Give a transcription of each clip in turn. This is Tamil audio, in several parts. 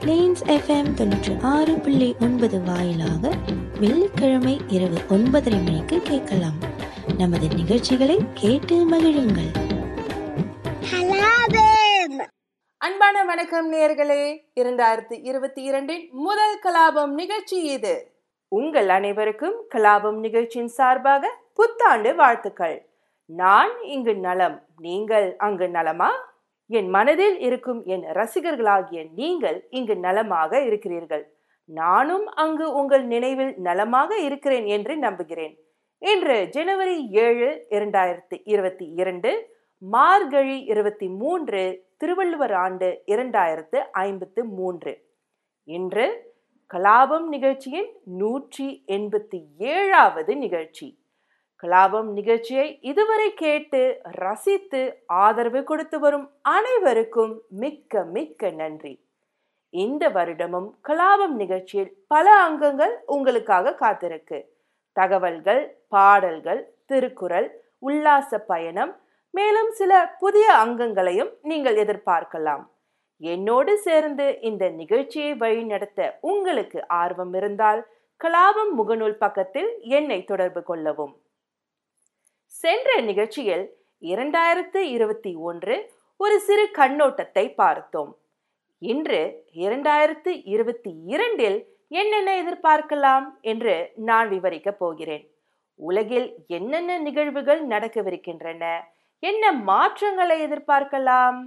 பிளேன்ஸ் எஃப்எம் தொண்ணூற்றி ஆறு புள்ளி ஒன்பது வாயிலாக வெள்ளிக்கிழமை இரவு ஒன்பதரை மணிக்கு கேட்கலாம். நமது நிகழ்ச்சிகளை கேட்டு மகிழுங்கள். அன்பான வணக்கம் நேயர்களே இரண்டாயிரத்தி இருபத்தி இரண்டின் முதல் கலாபம் நிகழ்ச்சி இது. உங்கள் அனைவருக்கும் கலாபம் நிகழ்ச்சியின் சார்பாக புத்தாண்டு வாழ்த்துக்கள். நான் இங்கு நலம். நீங்கள் அங்கு நலமா? என் மனதில் இருக்கும் என் ரசிகர்களாகிய நீங்கள் இங்கு நலமாக இருக்கிறீர்கள். நானும் அங்கு உங்கள் நினைவில் நலமாக இருக்கிறேன் என்று நம்புகிறேன். இன்று ஜனவரி ஏழு இரண்டாயிரத்தி இருபத்தி இரண்டு மார்கழி இருபத்தி மூன்று திருவள்ளுவர் ஆண்டு இரண்டாயிரத்து ஐம்பத்து மூன்று. இன்று கலாபம் நிகழ்ச்சியின் நூற்றி எண்பத்தி ஏழாவது நிகழ்ச்சி. கலாபம் நிகழ்ச்சியை இதுவரை கேட்டு ரசித்து ஆதரவு கொடுத்து வரும் அனைவருக்கும் மிக்க மிக்க நன்றி. இந்த வருடமும் கலாபம் நிகழ்ச்சியில் பல அங்கங்கள் உங்களுக்காக காத்திருக்கு. தகவல்கள் பாடல்கள் திருக்குறள் உல்லாச பயணம் மேலும் சில புதிய அங்கங்களையும் நீங்கள் எதிர்பார்க்கலாம். என்னோடு சேர்ந்து இந்த நிகழ்ச்சியை வழிநடத்த உங்களுக்கு ஆர்வம் இருந்தால் கலாபம் முகநூல் பக்கத்தில் என்னை தொடர்பு கொள்ளவும். சென்ற நிகழ்ச்சியில் இரண்டாயிரத்து இருபத்தி ஒன்று ஒரு சிறு கண்ணோட்டத்தை பார்த்தோம். இன்று இரண்டாயிரத்து இருபத்தி இரண்டில் என்னென்ன எதிர்பார்க்கலாம் என்று நான் விவரிக்கப் போகிறேன். உலகில் என்னென்ன நிகழ்வுகள் நடக்கவிருக்கின்றன? என்ன மாற்றங்களை எதிர்பார்க்கலாம்?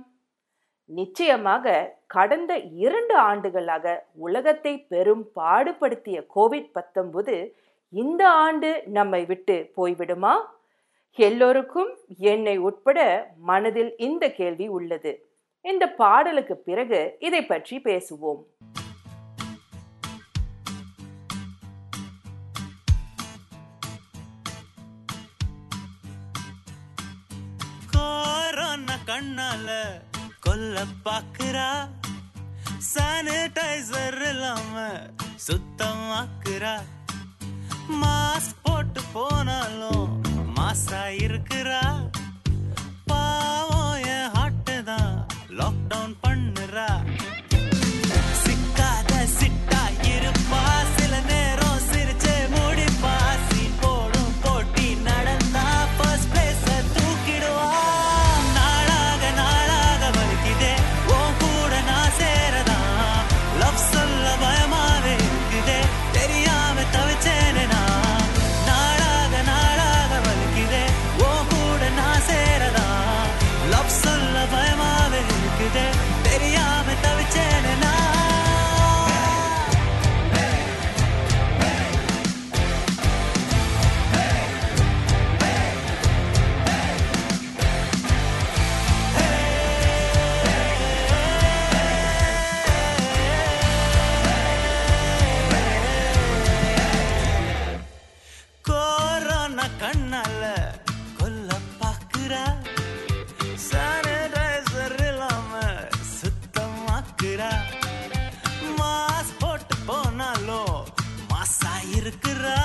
நிச்சயமாக கடந்த இரண்டு ஆண்டுகளாக உலகத்தை பெரும் பாடுபடுத்திய கோவிட் பத்தொன்பது இந்த ஆண்டு நம்மை விட்டு போய்விடுமா? எல்லோருக்கும் என்னை உட்பட மனதில் இந்த கேள்வி உள்ளது. இந்த பாடலுக்கு பிறகு இதை பற்றி பேசுவோம். கண்ணால கொல்ல பாக்குறா. சானிடைசர் இல்லாம சுத்தமாக்குறா மாஸ்க் போட்டு போனாலும் மாசா இருக்கிறா. பாவம் என் ஹாட்டு தான். லாக்டவுன் பண்ணுறா. இருக்கிறா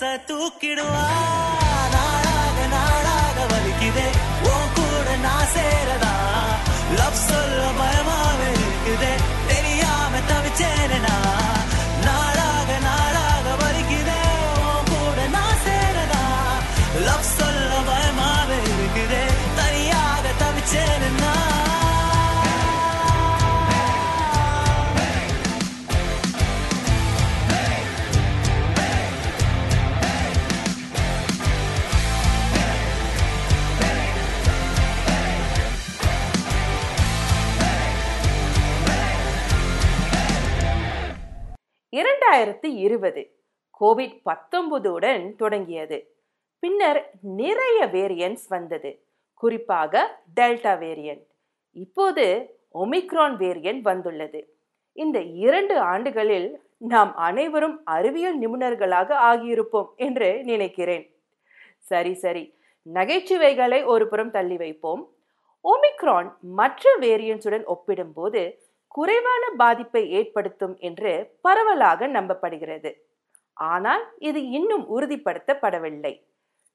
பிளேஸ தூக்கிடுவா நாளாக நாளாக வலிக்குதே உன் கூட நான் சேரதா லவ் சொல்ல பயமாவே இருக்குதே தெரியாம தவிச்சேனா இரண்டாயிரத்தி இருபது. கோவிட் பத்தொன்பதுடன் தொடங்கியது. பின்னர் நிறைய வேரியன்ட்ஸ் வந்தது. குறிப்பாக டெல்டா வேரியன்ட் இப்போது ஒமிக்ரான் வேரியன்ட் வந்துள்ளது. இந்த இரண்டு ஆண்டுகளில் நாம் அனைவரும் அறிவியல் நிபுணர்களாக ஆகியிருப்போம் என்று நினைக்கிறேன். சரி சரி. நகைச்சுவைகளை ஒரு புறம் தள்ளி வைப்போம். ஒமிக்ரான் மற்ற வேரியன்ட்ஸுடன் ஒப்பிடும்போது குறைவான பாதிப்பை ஏற்படுத்தும் என்று பரவலாக நம்பப்படுகிறது. ஆனால் இது இன்னும் உறுதிப்படுத்தப்படவில்லை.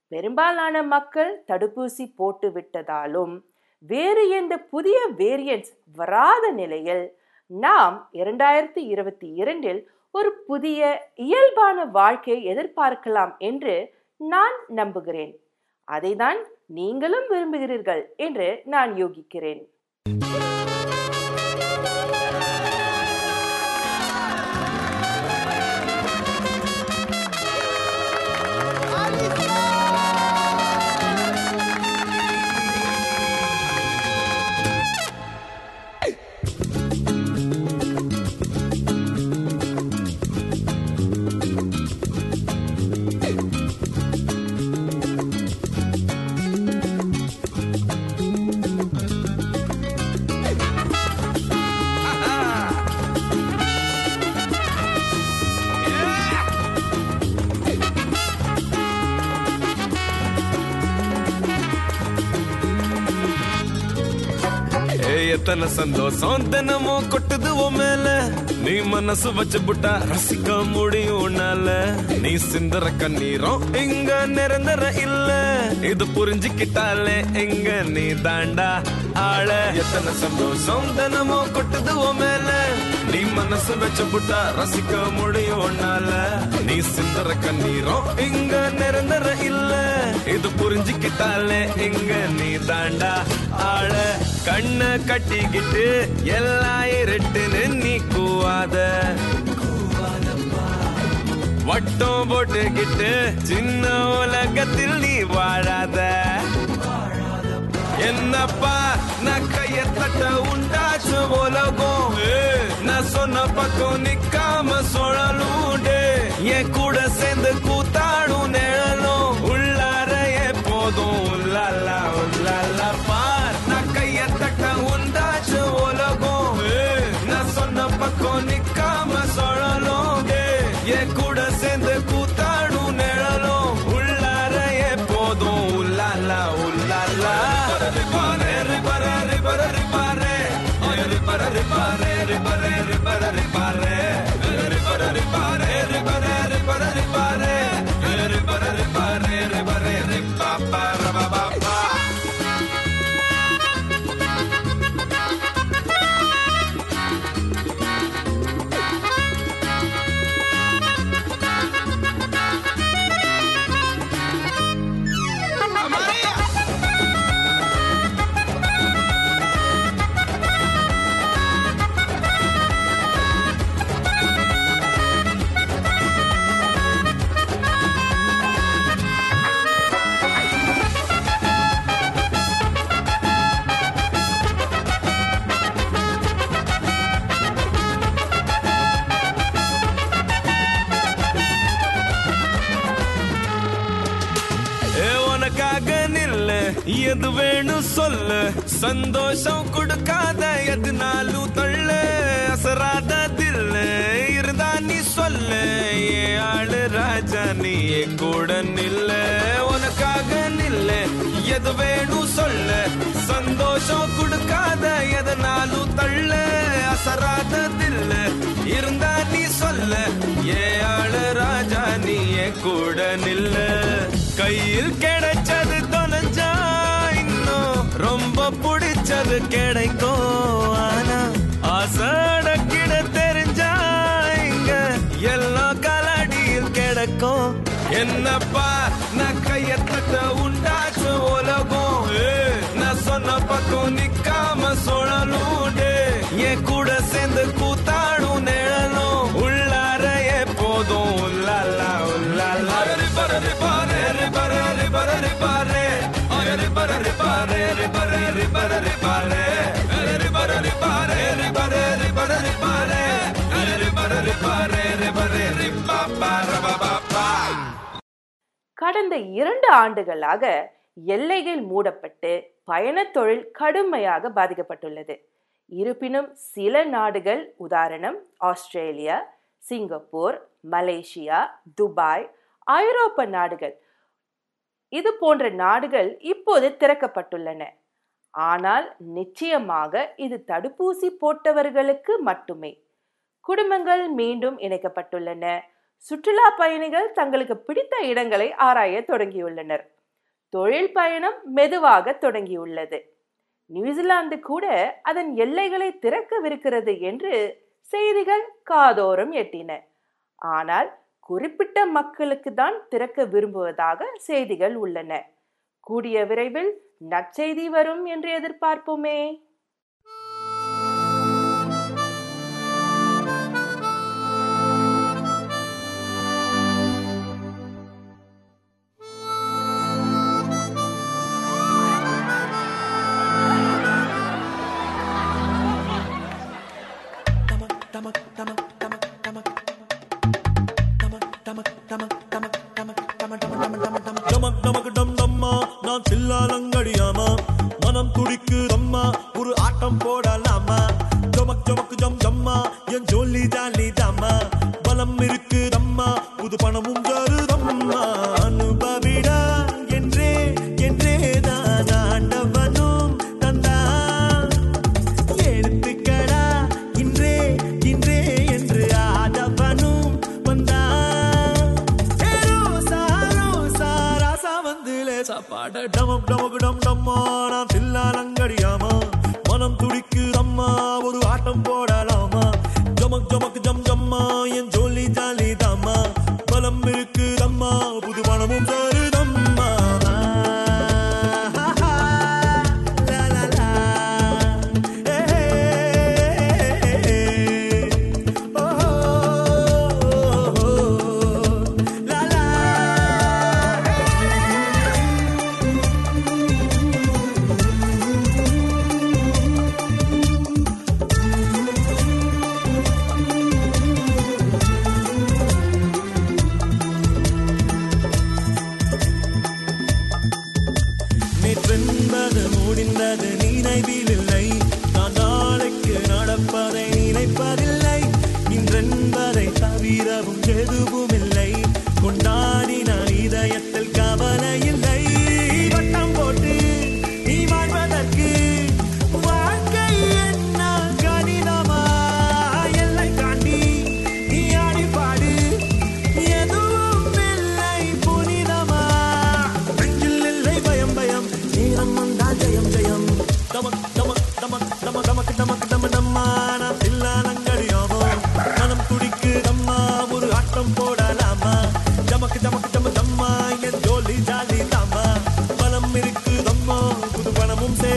பெரும்பாலான மக்கள் தடுப்பூசி போட்டு விட்டதாலும் வேறு எந்த புதிய வேரியன்ஸ் வராத நிலையில் நாம் இரண்டாயிரத்தி இருபத்தி இரண்டில் ஒரு புதிய இயல்பான வாழ்க்கையை எதிர்பார்க்கலாம் என்று நான் நம்புகிறேன். அதைதான் நீங்களும் விரும்புகிறீர்கள் என்று நான் யோகிக்கிறேன். எத்தனை சந்தோஷம் தினமும் கொட்டுது மேல. நீ மனசு வச்சு புட்டா ரசிக்க முடியும் நீ சிந்தற கண்ணீரும் இங்க நிரந்தர இல்ல. இது புரிஞ்சுக்கிட்டாலே எங்க நீ தாண்டா ஆள. எத்தனை சந்தோஷம் தினமும் கொட்டுது மேல. நீ மனசு வச்சு புட்டா ரசிக்க முடியும் நீ சிந்தற கண்ணீரும் இங்க நிரந்தர இல்லை. இது புரிஞ்சுக்கிட்டாலே எங்க நீ தாண்டா ஆள கண்ண கட்டிக்கிட்டு எல்லாம் இருட்டுன்னு நீ கூவாத வட்டம் போட்டுக்கிட்டு சின்ன உலகத்தில் நீ வாழாத என்னப்பா நான் கைய தட்ட உண்டாச்சு உலகம் நான் சொன்ன பக்கம் நிக்காம சுழலும் என் கூட சேர்ந்து கூத்தாடும் நிழலும் ko nikam soraloge ye kuda send kutanu neralo ullare podu ullala ullala ko nikam எது வேணும் சொல்லு. சந்தோஷம் கொடுக்காத எதுனாலும் தள்ளு. அசராத தில்லு. இருந்தா நீ சொல்லு. ஏ ஆளு ராஜா நீ கூட நில்ல. உனக்காக நில்ல. எது வேணும் சொல்லு. சந்தோஷம் கொடுக்காத எதனாலும் தள்ளு. அசராத தில்லு. இருந்தா நீ சொல்லு. ஏ ஆளு ராஜா நீ கூட நில்ல. கையில் கிடைச்ச ரொம்ப பிடிச்சது கிடைக்கும். ஆனா ஆசடக்கிட தெரிஞ்சா இங்க எல்லாம் கலடியில் கிடக்கும். என்னப்பா கடந்த இரண்டு ஆண்டுகளாக எல்லைகள் மூடப்பட்டு பயணத் தொழில் கடுமையாக பாதிக்கப்பட்டுள்ளது. இருப்பினும் சில நாடுகள் உதாரணம் ஆஸ்திரேலியா சிங்கப்பூர் மலேசியா துபாய் ஐரோப்ப நாடுகள் இது போன்ற நாடுகள் இப்போது திறக்கப்பட்டுள்ளன. ஆனால் நிச்சயமாக இது தடுப்பூசி போட்டவர்களுக்கு மட்டுமே. குடும்பங்கள் மீண்டும் இணைக்கப்பட்டுள்ளன. சுற்றுலா பயணிகள் தங்களுக்கு பிடித்த இடங்களை ஆராய தொடங்கியுள்ளனர். தொழில் பயணம் மெதுவாக தொடங்கியுள்ளது. நியூசிலாந்து கூட அதன் எல்லைகளை திறக்கவிருக்கிறது என்று செய்திகள் காதோறும் எட்டின. ஆனால் குறிப்பிட்ட மக்களுக்கு தான் திறக்க விரும்புவதாக செய்திகள் உள்ளன. கூடிய விரைவில் நற்செய்தி வரும் என்று எதிர்பார்ப்போமே. வந்து டமம் டமக்கு டம் டம்மா நான் தில்லாலங்கடியாமா? மனம் துடிக்குதம்மா ஒரு ஆட்டம் போடலாமா? ஜமக் ஜமக் ஜம் ஜம்மா என் என்பது முடிந்தது நினைவில் இல்லை நான் நாளைக்கு நடப்பதை நினைப்பதில்லை. இன்றென்பதை தவிரவும் எதுவும்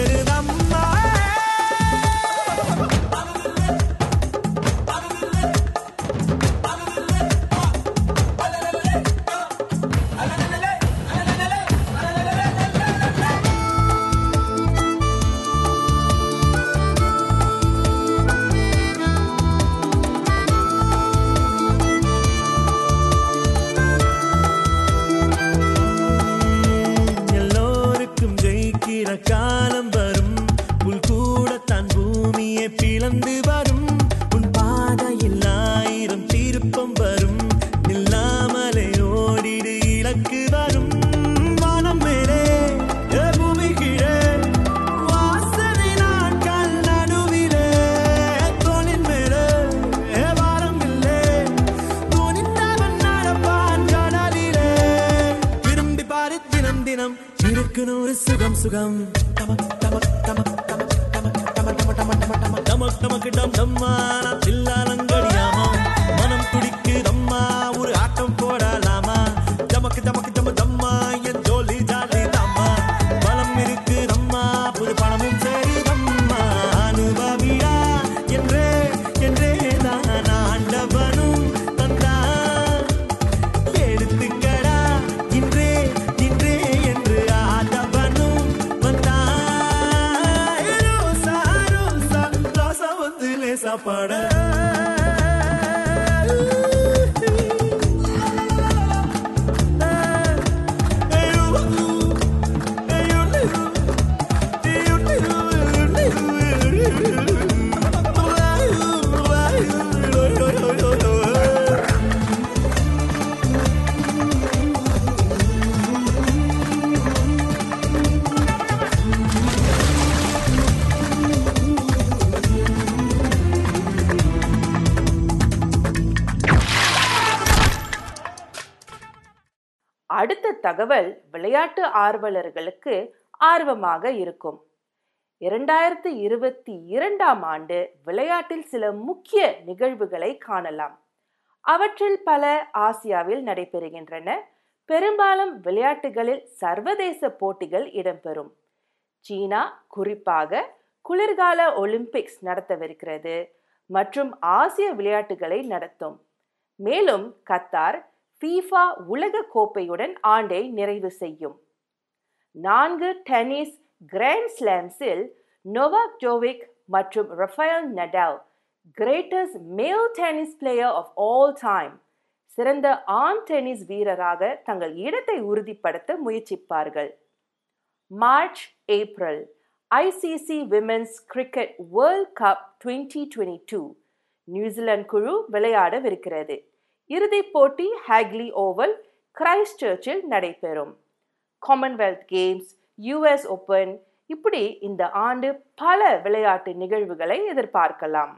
திருதம் സുഖം தகவல் விளையாட்டு ஆர்வலர்களுக்கு ஆர்வமாக இருக்கும். இரண்டாயிரத்தி இருபத்தி இரண்டாம் ஆண்டு விளையாட்டில் சில முக்கிய நிகழ்வுகளை காணலாம். அவற்றில் பல ஆசியாவில் நடைபெறுகின்றன. பெரும்பாலும் விளையாட்டுகளில் சர்வதேச போட்டிகள் இடம்பெறும். சீனா குறிப்பாக குளிர்கால ஒலிம்பிக்ஸ் நடத்தவிருக்கிறது மற்றும் ஆசிய விளையாட்டுகளை நடத்தும். மேலும் கத்தார் ஃபீஃபா உலக கோப்பையுடன் ஆண்டை நிறைவு செய்யும். நான்கு டென்னிஸ் கிராண்ட் ஸ்லாம்ஸில் நொவாக் ஜோவிக் மற்றும் Rafael Nadal greatest male tennis player of all time சிறந்த ஆண் டென்னிஸ் வீரராக தங்கள் இடத்தை உறுதிப்படுத்த முயற்சிப்பார்கள். March April ICC women's cricket world cup twenty twenty two New Zealand குழு விளையாடவிருக்கிறது. இறுதிப் போட்டி ஹேக்லி ஓவல் கிரைஸ்ட் சர்ச்சில் நடைபெறும். காமன்வெல்த் கேம்ஸ் யுஎஸ் ஓபன் இப்படி இந்த ஆண்டு பல விளையாட்டு நிகழ்வுகளை எதிர்பார்க்கலாம்.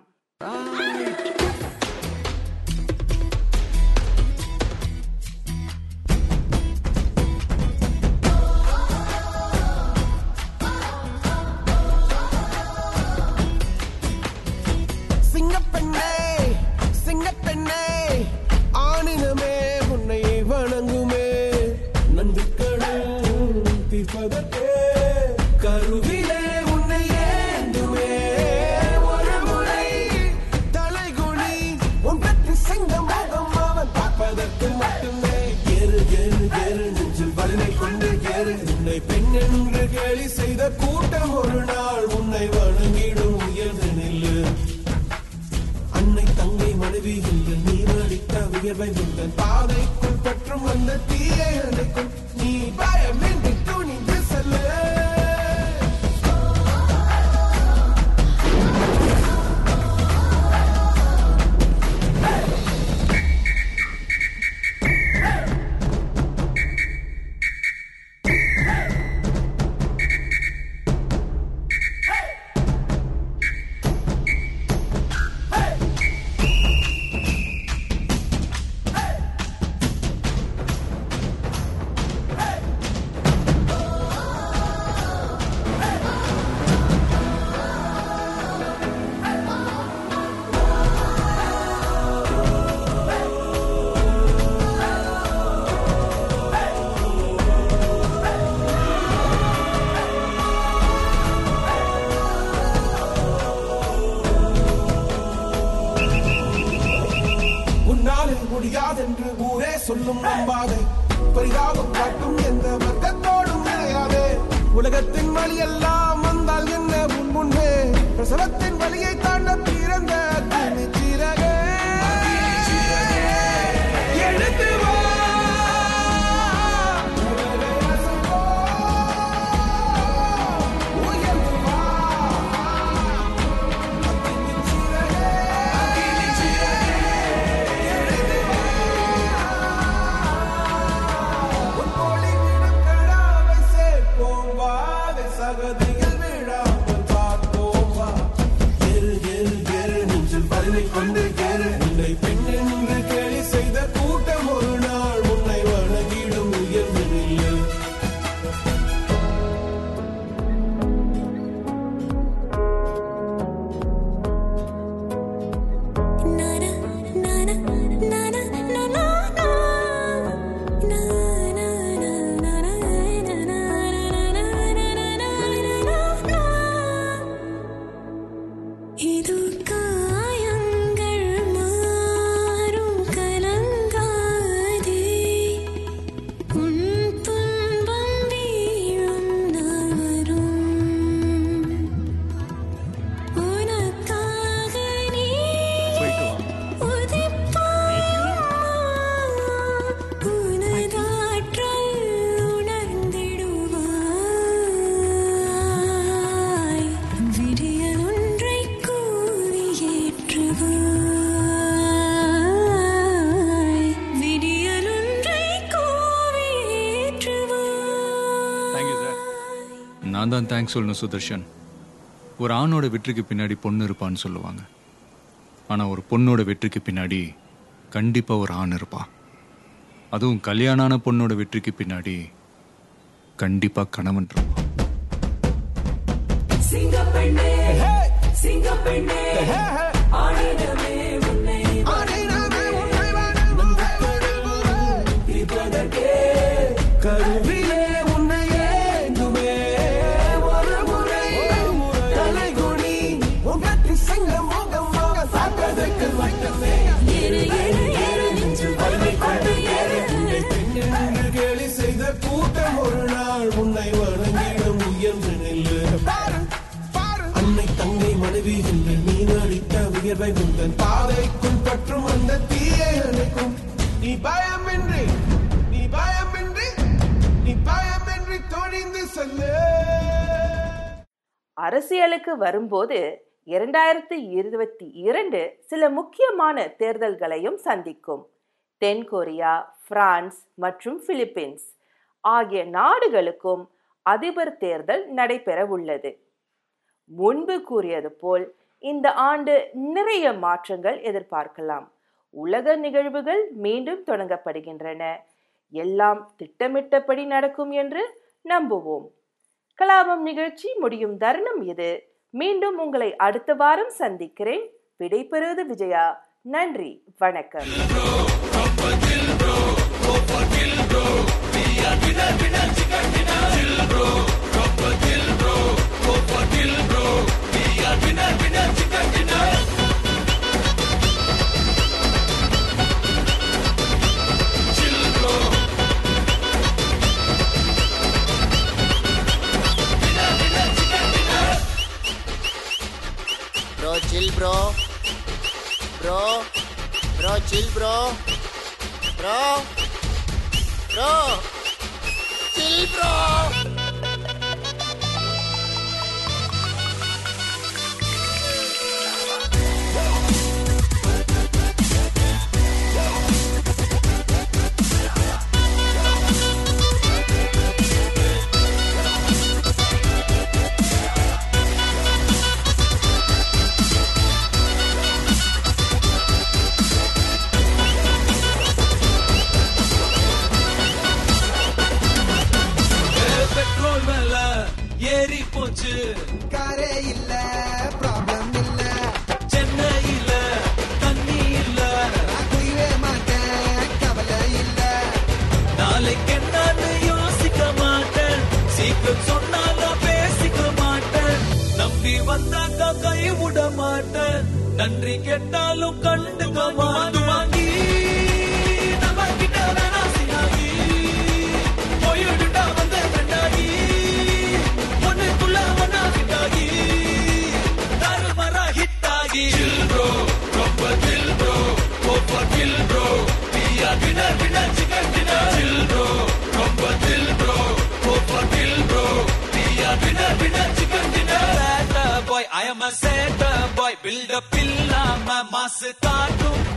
வலிமை கேளு உன்னை பெண் என்று கேலி செய்த கூட்டம் ஒரு நாள் உன்னை வணங்கிடும் உயர்ந்து நில்லு. அன்னை தங்கை மனைவி இந்த நீ அளித்த உயர்வை இந்த பாதைக்குள் பற்றும் வந்த தீயை அணைக்கும். நீ பயமின்றி துணிந்து செல்லு. தேங்க்ஸ் சொல்லணும் சுதர்ஷன். ஒரு ஆணோட வெற்றிக்கு பின்னாடி பொண்ணு இருப்பான்னு சொல்லுவாங்க. ஆனால் ஒரு பொண்ணோட வெற்றிக்கு பின்னாடி கண்டிப்பாக ஒரு ஆண் இருப்பான் அதுவும் கல்யாணான பொண்ணோட வெற்றிக்கு பின்னாடி கண்டிப்பாக கணவன் இருப்பான். கருவிலே தங்கை மனைவி என்று உயர்வை உங்கள் பாதைக்கும் பற்றும் அந்த தீயை அணைக்கும் நீ பயமின்றி நீ பயமின்றி நீ பயமின்றி துணிந்து செல்லு. அரசியலுக்கு வரும்போது இரண்டாயிரத்தி இருபத்தி இரண்டு சில முக்கியமான தேர்தல்களையும் சந்திக்கும். தென் கொரியா பிரான்ஸ் மற்றும் பிலிப்பீன்ஸ் ஆகிய நாடுகளுக்கும் அதிபர் தேர்தல் நடைபெற உள்ளது. முன்பு கூறியது போல் இந்த ஆண்டு நிறைய மாற்றங்கள் எதிர்பார்க்கலாம். உலக நிகழ்வுகள் மீண்டும் தொடங்கப்படுகின்றன. எல்லாம் திட்டமிட்டபடி நடக்கும் என்று நம்புவோம். கலாபம் நிகழ்ச்சி முடியும் தருணம் இது. மீண்டும் உங்களை அடுத்த வாரம் சந்திக்கிறேன். விடைபெறுவது விஜயா. நன்றி. வணக்கம். macetado.